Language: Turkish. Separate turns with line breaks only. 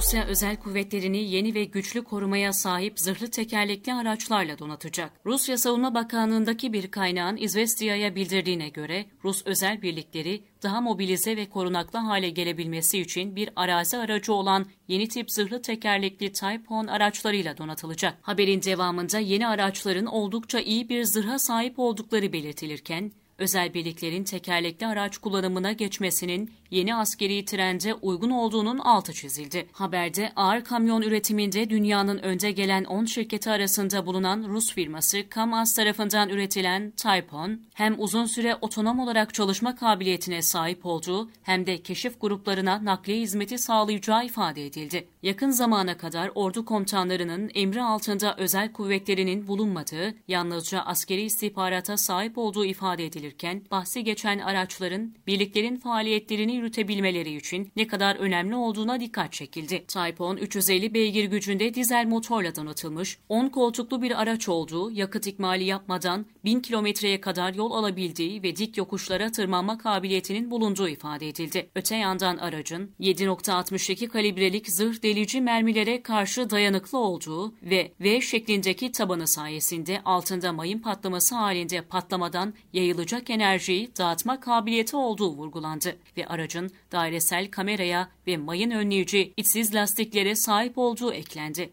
Rusya özel kuvvetlerini yeni ve güçlü korumaya sahip zırhlı tekerlekli araçlarla donatacak. Rusya Savunma Bakanlığı'ndaki bir kaynağın İzvestiya'ya bildirdiğine göre Rus özel birlikleri daha mobilize ve korunaklı hale gelebilmesi için bir arazi aracı olan yeni tip zırhlı tekerlekli Type 10 araçlarıyla donatılacak. Haberin devamında yeni araçların oldukça iyi bir zırha sahip oldukları belirtilirken, özel birliklerin tekerlekli araç kullanımına geçmesinin yeni askeri trende uygun olduğunun altı çizildi. Haberde ağır kamyon üretiminde dünyanın önde gelen 10 şirketi arasında bulunan Rus firması KAMAZ tarafından üretilen Typon, hem uzun süre otonom olarak çalışma kabiliyetine sahip olduğu hem de keşif gruplarına nakliye hizmeti sağlayacağı ifade edildi. Yakın zamana kadar ordu komutanlarının emri altında özel kuvvetlerinin bulunmadığı, yalnızca askeri istihbarata sahip olduğu ifade edilirken, bahsi geçen araçların birliklerin faaliyetlerini yürütebilmeleri için ne kadar önemli olduğuna dikkat çekildi. 10 350 beygir gücünde dizel motorla donatılmış, 10 koltuklu bir araç olduğu, yakıt ikmali yapmadan 1000 kilometreye kadar yol alabildiği ve dik yokuşlara tırmanma kabiliyetinin bulunduğu ifade edildi. Öte yandan aracın 7.62 kalibrelik zırh delici mermilere karşı dayanıklı olduğu ve V şeklindeki tabanı sayesinde altında mayın patlaması halinde patlamadan yayılacak enerjiyi dağıtma kabiliyeti olduğu vurgulandı ve aracın dairesel kameraya ve mayın önleyici içsiz lastiklere sahip olduğu eklendi.